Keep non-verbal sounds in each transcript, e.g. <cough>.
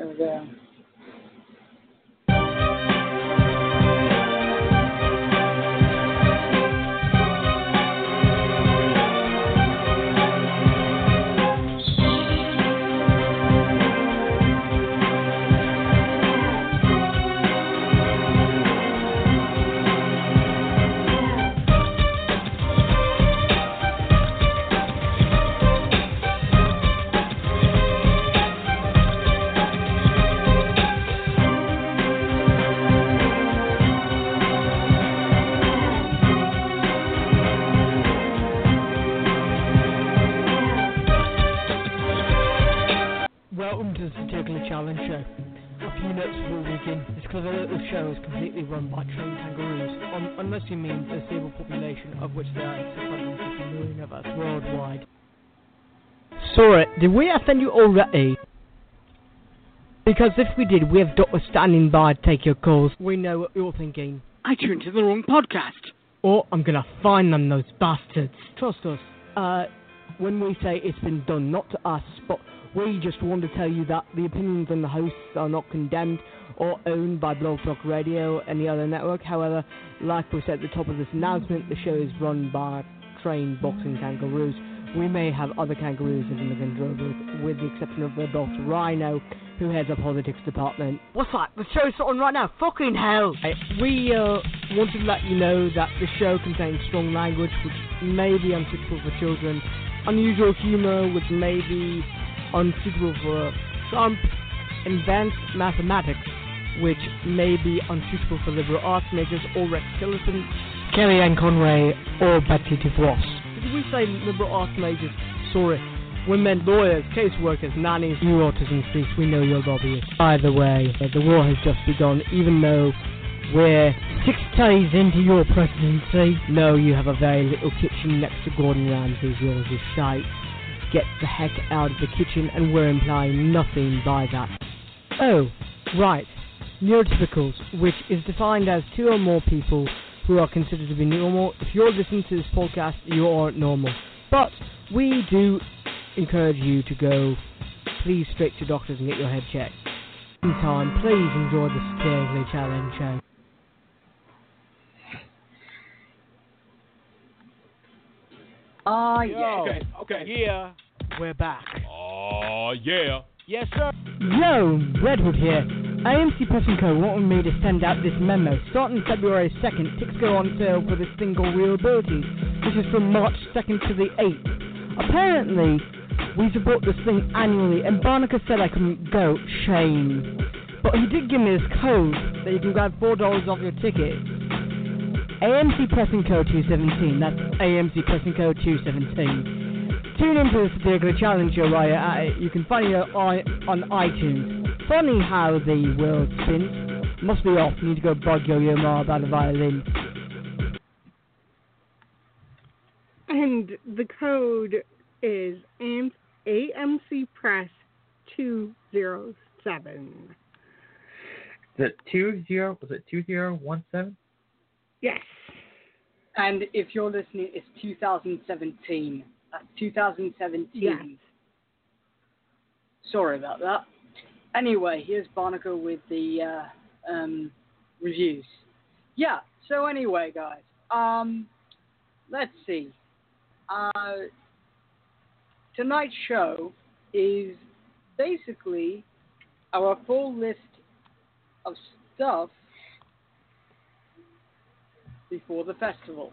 And, uh, Welcome did we offend you already? Because if we did, we have doctors standing by to take your calls. We know what you're thinking. I tuned to the wrong podcast. Or I'm gonna find them, those bastards. Trust us. Uh, when we say it's been done, not to us, but we just want to tell you that the opinions on the hosts are not condemned or owned by Blog Talk Radio or any other network. However, like we said at the top of this announcement, the show is run by trained boxing kangaroos. We may have other kangaroos in the control booth, with the exception of the boss Rhino, who heads up politics department. What's that? The show's on right now. Fucking hell! Hey, we uh, want to let you know that the show contains strong language, which may be unsuitable for children, unusual humor, which may be unsuitable for some advanced mathematics, which may be unsuitable for liberal arts majors or Rex Tillerson, Kellyanne Conway, or Betsy DeVos. We say liberal arts majors? Sorry. women, lawyers, caseworkers, nannies, you autism freaks, we know you're lobbyists. By the way, uh, the war has just begun, even though we're six days into your presidency. No, you have a very little kitchen next to Gordon Ramsay's. Yours is shite get the heck out of the kitchen, and we're implying nothing by that. Oh, right. Neurotypicals, which is defined as two or more people who are considered to be normal. If you're listening to this podcast, you aren't normal. But we do encourage you to go, please, straight to doctors and get your head checked. In time, please enjoy the Satirically Challenge show. Ah, yeah. Okay, okay. Yeah. We're back. Oh, yeah. Yes, sir. Yo, Redhood here. AMC Press & Co. wanted me to send out this memo. Starting February 2nd, tickets go on sale for the single ReelAbilities. This is from March 2nd to the 8th. Apparently, we support this thing annually, and Barnacle said I couldn't go. Shame. But he did give me this code that you can grab $4 off your ticket. AMC Press & Co. 217. That's AMC Press & Co. 217. Tune into this particular challenge it. You can find it on iTunes. Funny how the world spins. Must be off. Need to go bug Yo-Yo Ma about a violin. And the code is AM- AMC Press 207. Is it two zero? Was it two zero one seven? Yes. And if you're listening, it's 2017. That's 2017. Yes. Sorry about that. Anyway, here's Barnacle with the uh, um, reviews. Yeah. So anyway, guys, um, let's see. Uh, tonight's show is basically our full list of stuff before the festival.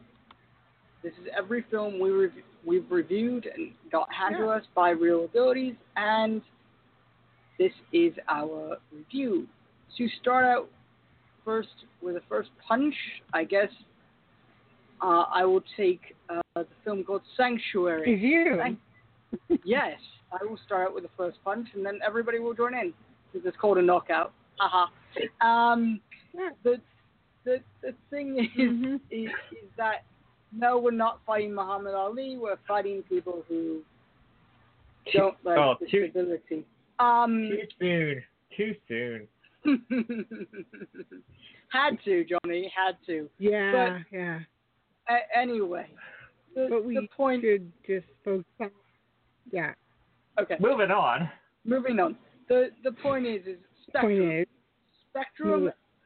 This is every film we rev- we've reviewed and got handed to us by ReelAbilities, and this is our review. To start out first with the first punch, I guess uh, I will take uh, the film called Sanctuary. Is you? Sanc- <laughs> yes, I will start out with the first punch, and then everybody will join in. since it's called a knockout. Haha. Um, the the the thing is, Mhm. is is that no, we're not fighting Muhammad Ali. We're fighting people who don't like Oh, too- disability. Um, Too soon. Too soon. <laughs> had to, Johnny, had to. Yeah, yeah. A- anyway, the, But we the point. should just focus on. Yeah. Okay, Moving on. moving on. The the point is, is spectrum. Point is, Spectrum,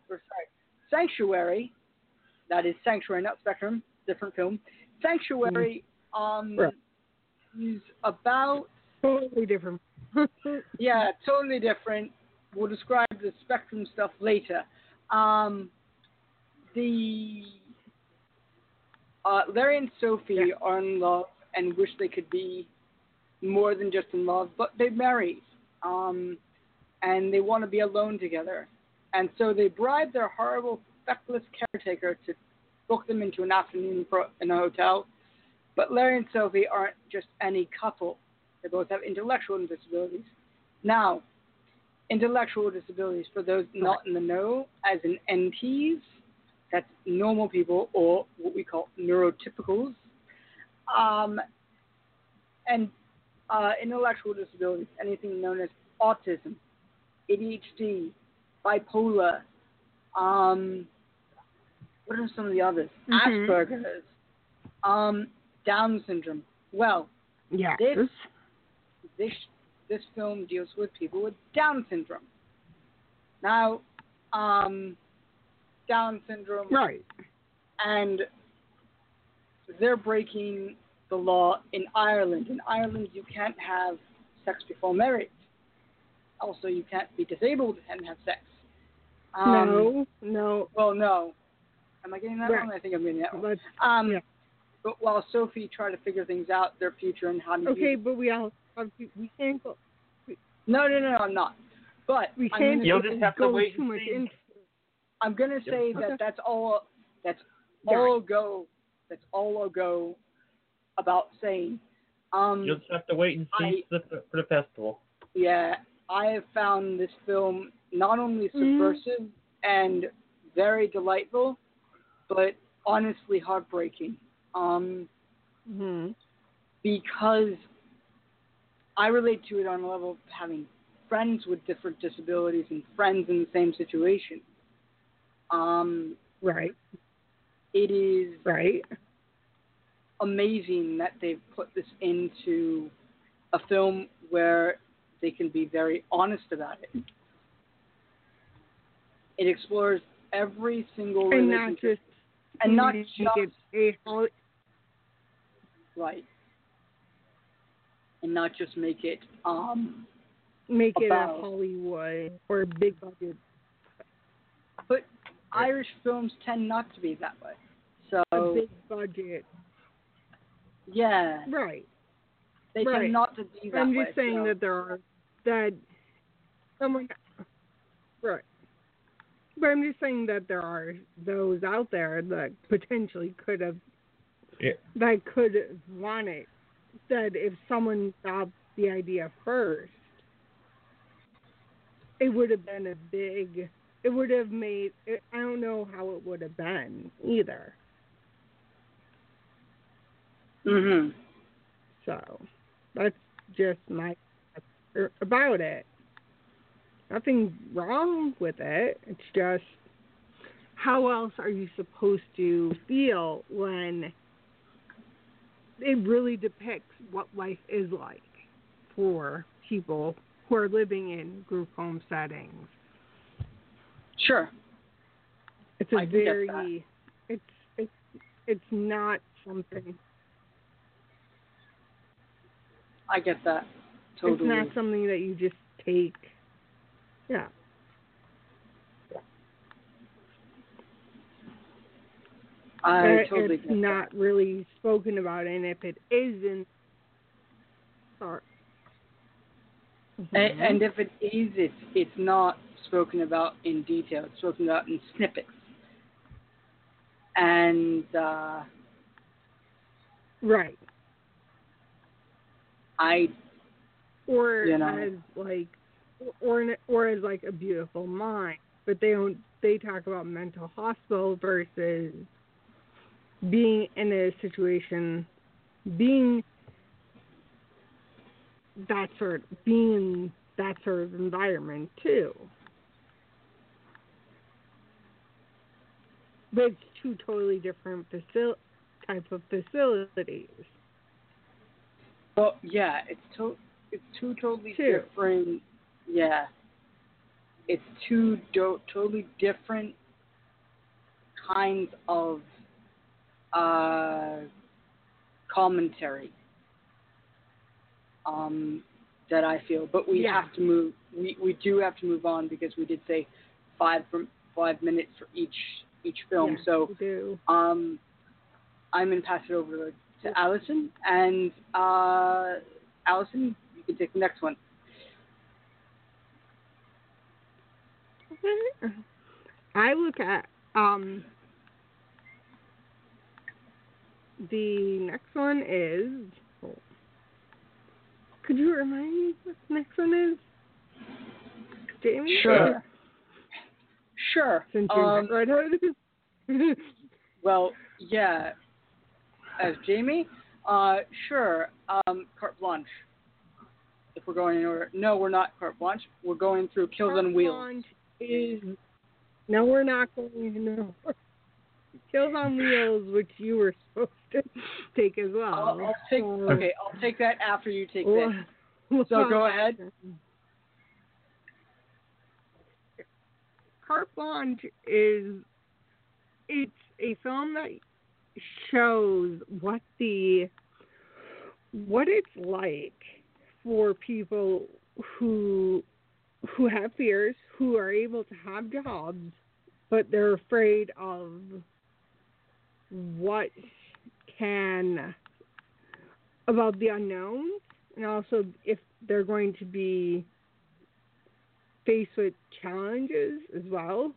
or sorry, Sanctuary, that is Sanctuary, not Spectrum, different film. Sanctuary um, Right. is about, totally different. <laughs> yeah, totally different. We'll describe the Spectrum stuff later. Um, the uh, Larry and Sophie Yeah. are in love and wish they could be more than just in love, but they marry. Um, and they want to be alone together. And so they bribe their horrible, feckless caretaker to book them into an afternoon pro- in a hotel. But Larry and Sophie aren't just any couple. They both have intellectual disabilities. Now, intellectual disabilities, for those not in the know, as in NTs, that's normal people or what we call neurotypicals. Um, and uh, intellectual disabilities, anything known as autism, ADHD, bipolar, um, what are some of the others? Mhm. Asperger's, um, Down syndrome. Well, yeah. this this this film deals with people with Down syndrome. Now, um, Down syndrome, Right. and they're breaking the law in Ireland. In Ireland, you can't have sex before marriage. Also, you can't be disabled and have sex. Um, no, no. Well, no. Am I getting that Right. wrong? I think I'm getting that wrong. Um, Yeah. But while Sophie tried to figure things out, their future and how to okay, but we all we can't go. No, no, no, I'm not. But We can't You'll just have to go wait too and much see. into. I'm gonna say Okay. that that's all. That's Yeah. all I'll go. That's all I'll go about saying. Um, You'll just have to wait and see for, the, for the festival. yeah, I have found this film not only Mhm. subversive and very delightful, but honestly heartbreaking. Um, hmm because I relate to it on a level of having friends with different disabilities and friends in the same situation. Um, Right. it is Right. amazing that they've put this into a film where they can be very honest about it. It explores every single And not relationship, just and not just a right, and not just make it um, make it a Hollywood or a big budget. But Irish films tend not to be that way. So A So big budget. yeah, Right. they right. tend not to be that I'm way. just saying so- that there are that someone right. But I'm just saying that there are those out there that potentially could have Yeah. that could want it. That if someone got the idea first, it would have been a big. It would have made. It, I don't know how it would have been either. Mhm. So that's just my about it. Nothing wrong with it. It's just how else are you supposed to feel when it really depicts what life is like for people who are living in group home settings. Sure. It's a I very it's it's it's not something I get that. Totally. It's not something that you just take. Yeah. I totally it's get not really spoken about, and if it isn't, sorry. that. And, and if it is, it's it's not spoken about in detail. It's spoken about in snippets. And uh, right, I or You know. as like or in- or as like a beautiful mind, but they don't. They talk about mental hospital versus being in a situation, being that sort, being in that sort of environment too. But it's two totally different facil- type of facilities. Well, yeah, it's to it's two totally Two. different. Yeah, it's two do- totally different kinds of uh, commentary um, that I feel. But we Yeah. have to move. We we do have to move on because we did say five from five minutes for each each film. Yeah, so we do. um, I'm going to pass it over to Alison. And uh, Alison, you can take the next one. <laughs> I look at um the next one is could you remind me what the next one is? Jamie? Sure. Sure. Since you're Um, right out of this. <laughs> well, yeah. As Jamie, uh, sure. Um, carte blanche. If we're going in order, no, we're not carte blanche. We're going through Kills on Wheels. Is no, we're not going to know. Kills on Wheels, which you were supposed to take as well. I'll, I'll take. So- Okay, I'll take that after you take Well, this. So go ahead. Carte Blanche is it's a film that shows what the what it's like for people who who have fears, who are able to have jobs, but they're afraid of what can about the unknown and also if they're going to be faced with challenges as well,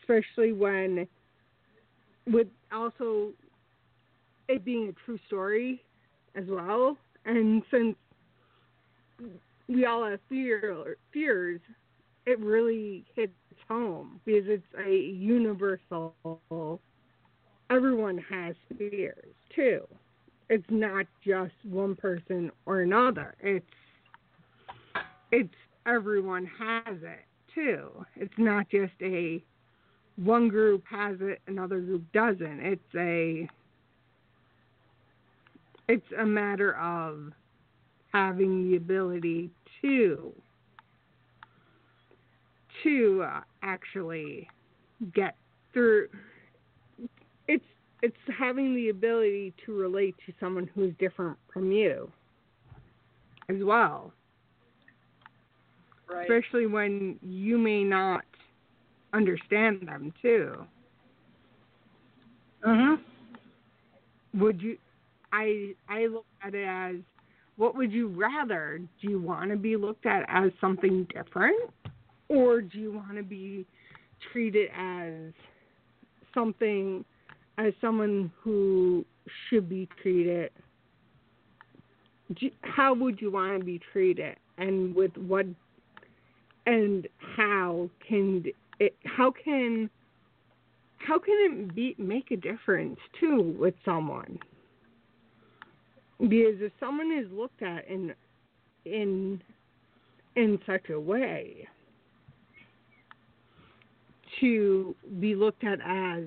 especially when with also it being a true story as well. And since we all have fear fears, it really hits home because it's a universal everyone has fears too. It's not just one person or another. It's it's everyone has it too. It's not just a one group has it, another group doesn't. It's a it's a matter of having the ability to to uh, actually get through it's having the ability to relate to someone who's different from you as well Right. especially when you may not understand them too. Mhm. Would you? I I look at it as, what would you rather? Do you want to be looked at as something different, or do you want to be treated as something, as someone who should be treated? How would you want to be treated, and with what and how can it how can how can it be make a difference too with someone because if someone is looked at in in in such a way to be looked at as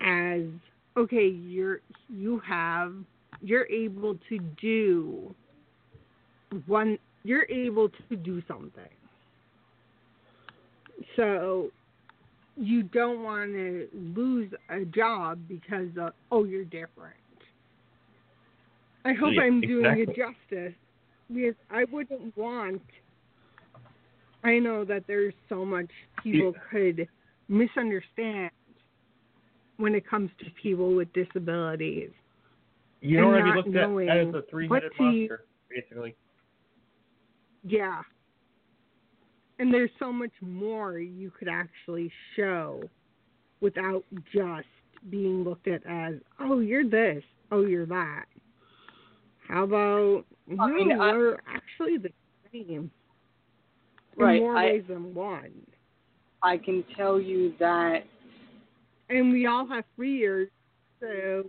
as okay you're you have you're able to do one you're able to do something. So you don't want to lose a job because of, oh you're different. I hope Yeah, I'm doing it justice because I wouldn't want. I know that there's so much people could misunderstand when it comes to people with disabilities. You don't And want to be not looked at as knowing a three-headed what the- monster, basically. Yeah. And there's so much more you could actually show without just being looked at as, oh, you're this, oh, you're that. How about, no, mean, I- we're actually the same. Right, more I- ways than one. I can tell you that And we all have fears, so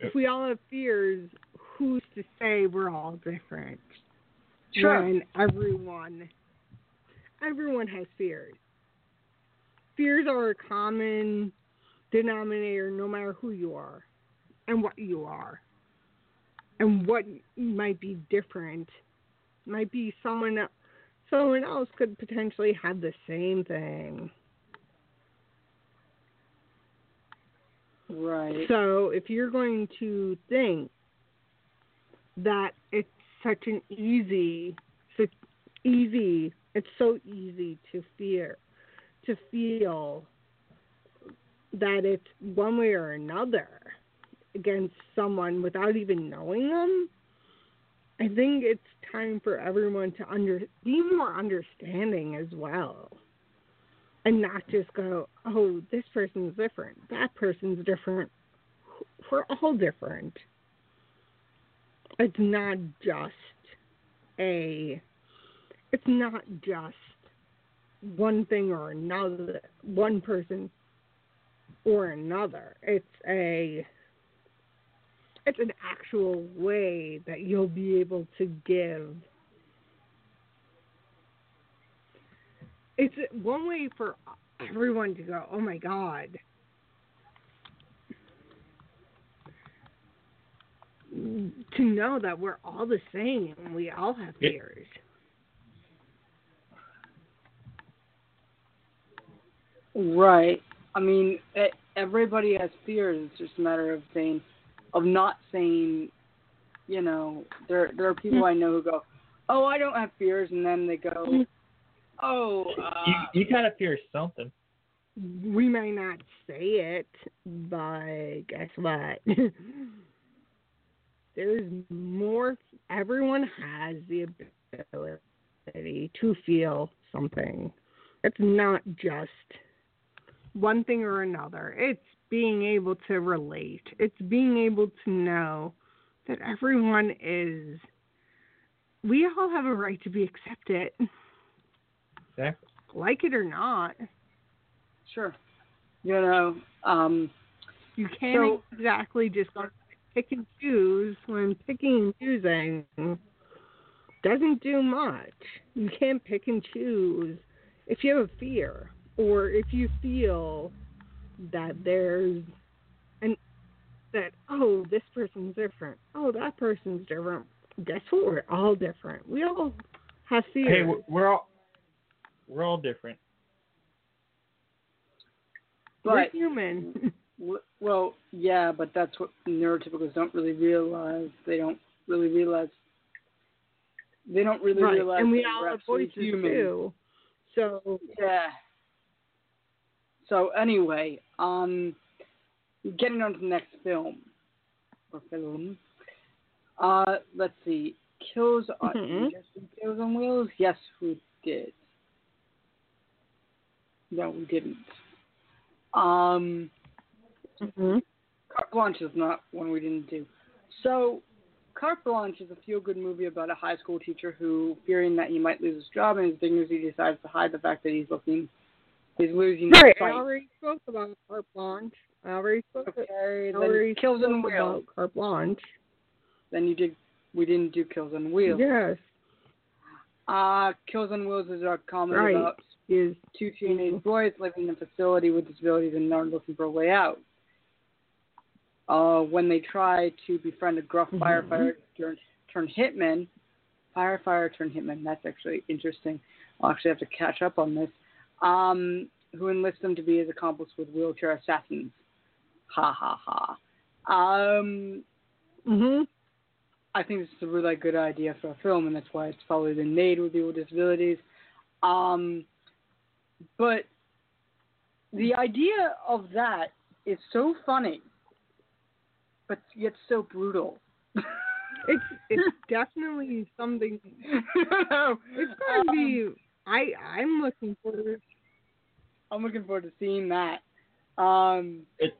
if we all have fears, who's to say we're all different? Sure. When everyone, everyone has fears. Fears are a common denominator, no matter who you are, and what you are, and what might be different. Might be someone, el- someone else could potentially have the same thing. Right. So if you're going to think that it's such an easy, such easy, it's so easy to fear, to feel that it's one way or another against someone without even knowing them. I think it's time for everyone to under be more understanding as well and not just go, oh, this person's different, that person's different. We're all different. It's not just a, it's not just one thing or another, one person or another. It's a, it's an actual way that you'll be able to give it's one way for everyone to go, oh my god. To know that we're all the same, and we all have Yeah. fears. Right. I mean, e- everybody has fears. It's just a matter of saying, of not saying, you know, there there are people mm. I know who go, oh, I don't have fears, and then they go, oh, uh, You, you kind of fear something. We may not say it, but guess what? <laughs> There's more. Everyone has the ability to feel something. It's not just one thing or another. It's being able to relate. It's being able to know that everyone is. We all have a right to be accepted, Exactly. like it or not. sure. You know, um, You can't So- exactly just pick and choose when picking and choosing doesn't do much. You can't pick and choose if you have a fear or if you feel that there's an that oh this person's different oh that person's different guess what we're all different we all have Hey, fears we're, we're all we're all different. we're human <laughs> w- well, yeah, but that's what neurotypicals don't really realize. They don't really realize. They don't really right realize. and we all have voices human. too so Yeah. So anyway, um, getting on to the next film or film. Uh, let's see. Kills on Mhm. just Kills on Wheels. Yes, we did. No, we didn't. Um, mhm. Carte Blanche is not one we didn't do. So, Carte Blanche is a feel-good movie about a high school teacher who, fearing that he might lose his job and his dignity, decides to hide the fact that he's looking, he's losing his Right, I already spoke about Carte Blanche. I already spoke, Okay, I already Kills spoke Wheels. about Carte Blanche. Then you did. We didn't do Kills on Wheels. Yes, Uh, Kills on Wheels is a comedy Right. about is two teenage boys living in a facility with disabilities and are looking for a way out. Uh, when they try to befriend a gruff Mhm. firefighter turned, turned hitman, firefighter turned hitman. That's actually interesting. I'll actually have to catch up on this. Um, who enlists them to be his accomplice with wheelchair assassins. Ha ha ha. Um, mhm. I think this is a really good idea for a film, and that's why it's probably been made with people with disabilities. Um, but the idea of that is so funny, but yet so brutal. <laughs> It's it's definitely something. <laughs> It's going to be. I I'm looking forward. I'm looking forward to seeing that. Um, It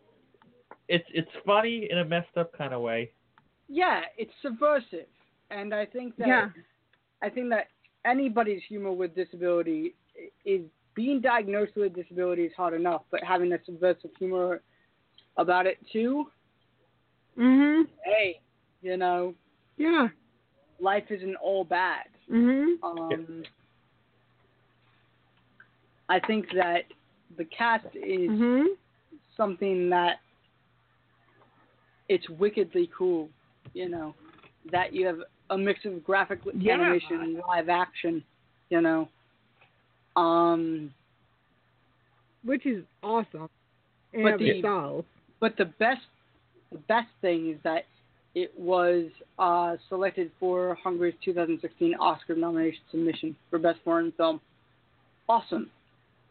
it's it's funny in a messed up kind of way. Yeah, it's subversive, and I think that Yeah. I think that anybody's humor with disability is being diagnosed with a disability is hard enough, but having a subversive humor about it too. Mhm. Hey, you know, Yeah. life isn't all bad. Mhm. Um, I think that the cast is Mhm. something that it's wickedly cool. You know, that you have a mix of graphic Yeah. animation and live action. You know, um, Which is awesome. In But the- itself. but the best the best thing is that it was uh, selected for Hungary's 2016 Oscar nomination submission for best foreign film. Awesome.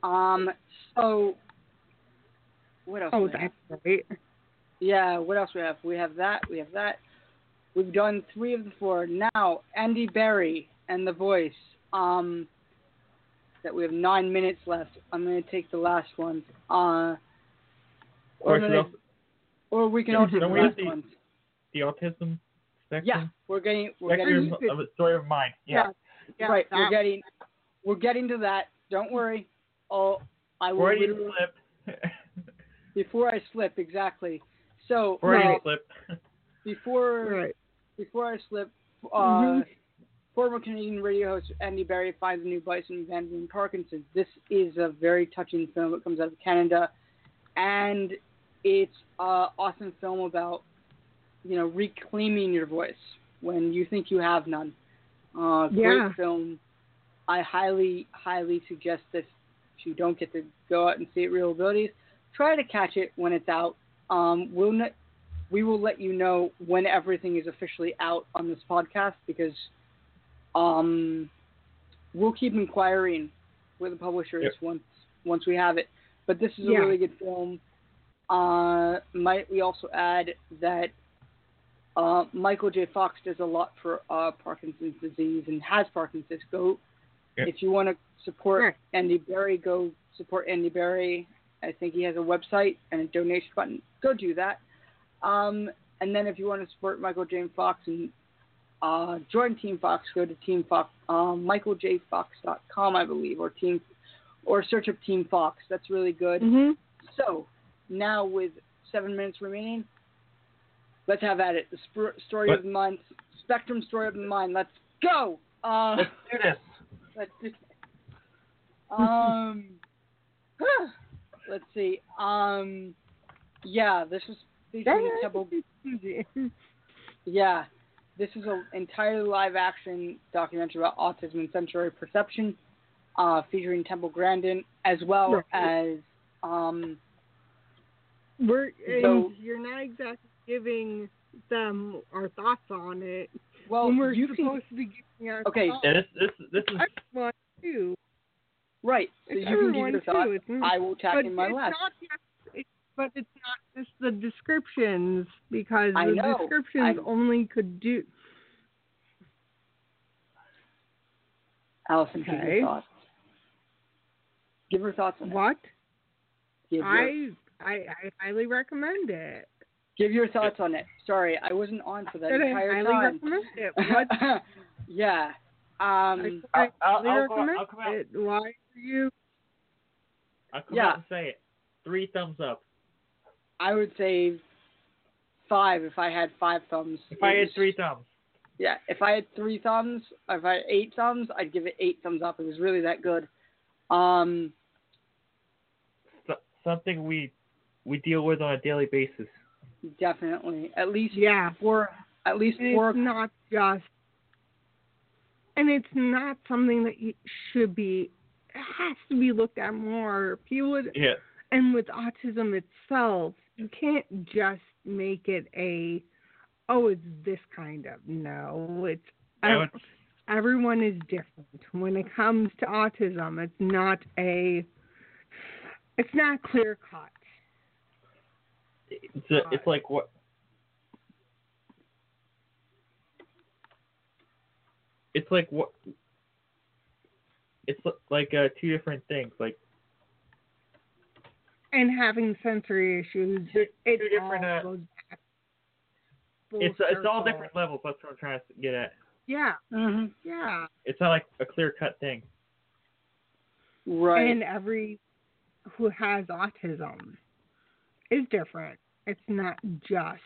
Um, so what else? Oh, have? that's great. Yeah, what else we have? We have that. We have that. We've done three of the four. Now, Andy Barry and The Voice. Um, that we have nine minutes left. I'm going to take the last one. Uh, Or I'm gonna- or we can also do the Don't we have last the- ones. The autism spectrum. Yeah, we're getting we're Spectrum getting of a story of mine. Yeah. Yeah, right. We're getting we're getting to that. Don't worry. Oh, I will Ready to literally- slip. before I slip exactly. So Ready Right. to slip. <laughs> before Right. Before I slip, uh, Mhm. former Canadian radio host Andy Barry finds a new bison Van Boone Parkinson's. This is a very touching film. It comes out of Canada, and it's an awesome film about you know reclaiming your voice when you think you have none. Uh, great film. I highly, highly suggest this. If you don't get to go out and see it, ReelAbilities, try to catch it when it's out. Um, we'll ne- we will let you know when everything is officially out on this podcast because um, we'll keep inquiring with the publishers Yep. once once we have it. But this is a Yeah. really good film. Uh, might we also add that uh, Michael J. Fox does a lot for uh, Parkinson's disease and has Parkinson's. Go Yep. if you want to support Sure. Andy Barry, go support Andy Barry. I think he has a website and a donation button. Go do that. Um, and then if you want to support Michael J. Fox and uh, join Team Fox, go to Team Fox, um, michaeljfox.com, I believe, or Team, or search up Team Fox. That's really good. Mhm. So now with seven minutes remaining, let's have at it. The sp- story What? of the month, Spectrum story of the mind. Let's go. Uh, Let's do this. let's do Um, <sighs> let's see. Um, yeah, this is featuring a Temple. <laughs> Yeah, this is an entirely live action documentary about autism and sensory perception, uh, featuring Temple Grandin as well Right. as um, We're So- you're not exactly giving them our thoughts on it well, when we're you can supposed to be giving our Okay, thoughts. Yeah, this this this is Everyone too. right. So It's you can give your thoughts. too. It's not, I will tack but in my it's last. Not just, it, but it's not just the descriptions because I the know. descriptions I- only could do. Alison, give Okay. your thoughts. Give her thoughts on. What? Your, I, I I highly recommend it. give your thoughts on it. Sorry, I wasn't on for that Said I entire highly time. recommend it. <laughs> What? yeah. Um, I, I I'll- I'll go- I'll come out. it. Why are you? I'll come Yeah. out and say it. Three thumbs up. I would say five if I had five thumbs. If I had three thumbs. Yeah, if I had three thumbs, if I had eight thumbs, I'd give it eight thumbs up. It was really that good. Um, So, something we we deal with on a daily basis. definitely. At least Yeah. four. At least And four. it's not just, and it's not something that you should be. It has to be looked at more. People would, Yeah. And with autism itself, you can't just make it a, oh, it's this kind of. No, it's everyone is different when it comes to autism. It's not a, it's not clear cut. It's a, it's like what it's like what it's like uh, two different things. Like And having sensory issues, two, it two different. all Uh, goes back it's it's all different levels. That's what I'm trying to get at. Yeah, hmm yeah. It's not like a clear cut thing. Right. And every who has autism is different. It's not just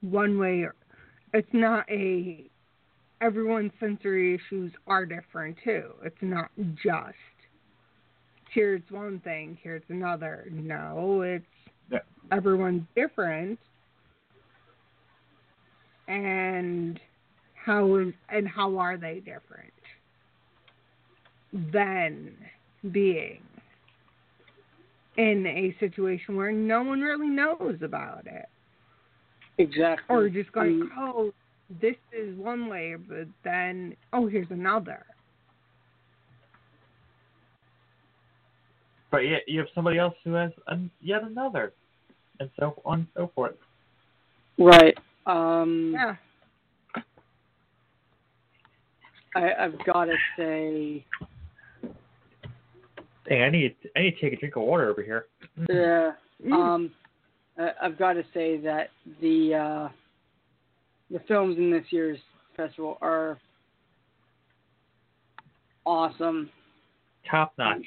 one way. Or, it's not a. Everyone's sensory issues are different too. It's not just here's one thing, here's another. No, it's Yeah. everyone's different, and how is and how are they different? Than being in a situation where no one really knows about it. exactly. Or just going, Um, oh, this is one way, but then, oh, here's another. But yet you have somebody else who has an, yet another, and so on and so forth. right. Um, Yeah. I, I've got to say, Dang, I need I need to take a drink of water over here. yeah. Mm. Um, I- I've got to say that the uh, the films in this year's festival are awesome, Top notch.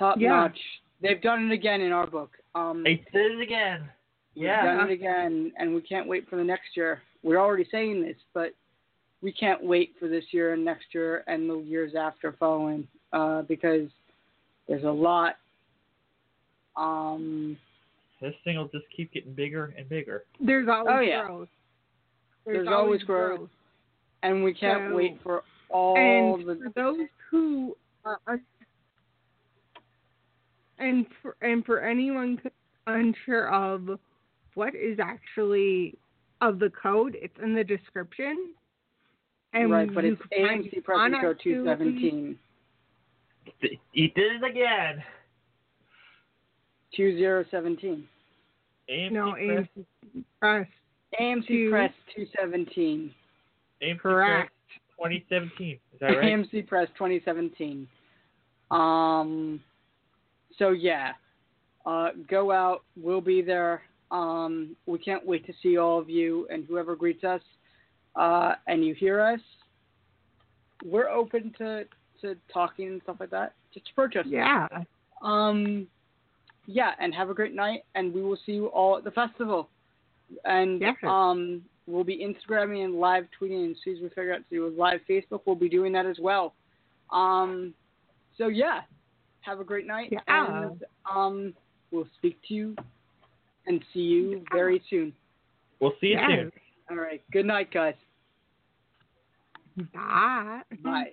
Top Yeah. notch. They've done it again in our book. Um, They did it again. We've Yeah. done it again, and we can't wait for the next year. We're already saying this, but we can't wait for this year and next year and the years after following uh, because there's a lot. Um, This thing will just keep getting bigger and bigger. There's always Oh, yeah. growth. There's always growth. and we can't So- wait for all and the. for those who are un- and for and for anyone unsure of what is actually of the code, it's in the description. And right, but it's AMC it Press on and Go our 217. He did it again. 2017. AMC No, Press, AMC Press. AMC Two- Press 217. AMC Correct. Press 2017. Is that right? AMC Press 2017. Um, so yeah, uh, go out. We'll be there. Um, we can't wait to see all of you and whoever greets us. Uh, and you hear us. We're open to to talking and stuff like that. Just approach us. Yeah. Um, yeah, and have a great night. And we will see you all at the festival. And Yes. um, we'll be Instagramming and live tweeting. And as soon as we figure out to do a live Facebook, we'll be doing that as well. Um, so yeah, have a great night. Yeah. And um, we'll speak to you and see you very soon. We'll see you Yes. soon. All right. Good night, guys. Bye. Bye.